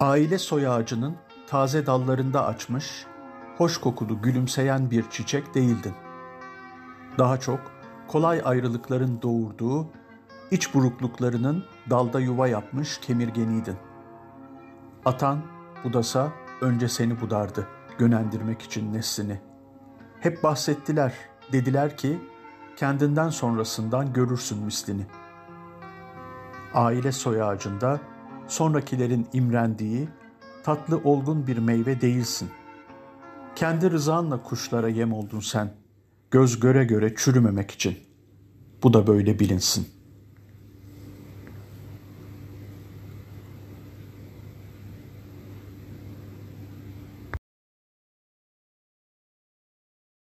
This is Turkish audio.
Aile soy ağacının taze dallarında açmış, hoş kokulu gülümseyen bir çiçek değildin. Daha çok kolay ayrılıkların doğurduğu, iç burukluklarının dalda yuva yapmış kemirgeniydin. Atan budasa önce seni budardı, gönendirmek için neslini. Hep bahsettiler, dediler ki, kendinden sonrasından görürsün mislini. Aile soy ağacında sonrakilerin imrendiği, tatlı olgun bir meyve değilsin. Kendi rızanla kuşlara yem oldun sen, göz göre göre çürümemek için. Bu da böyle bilinsin.''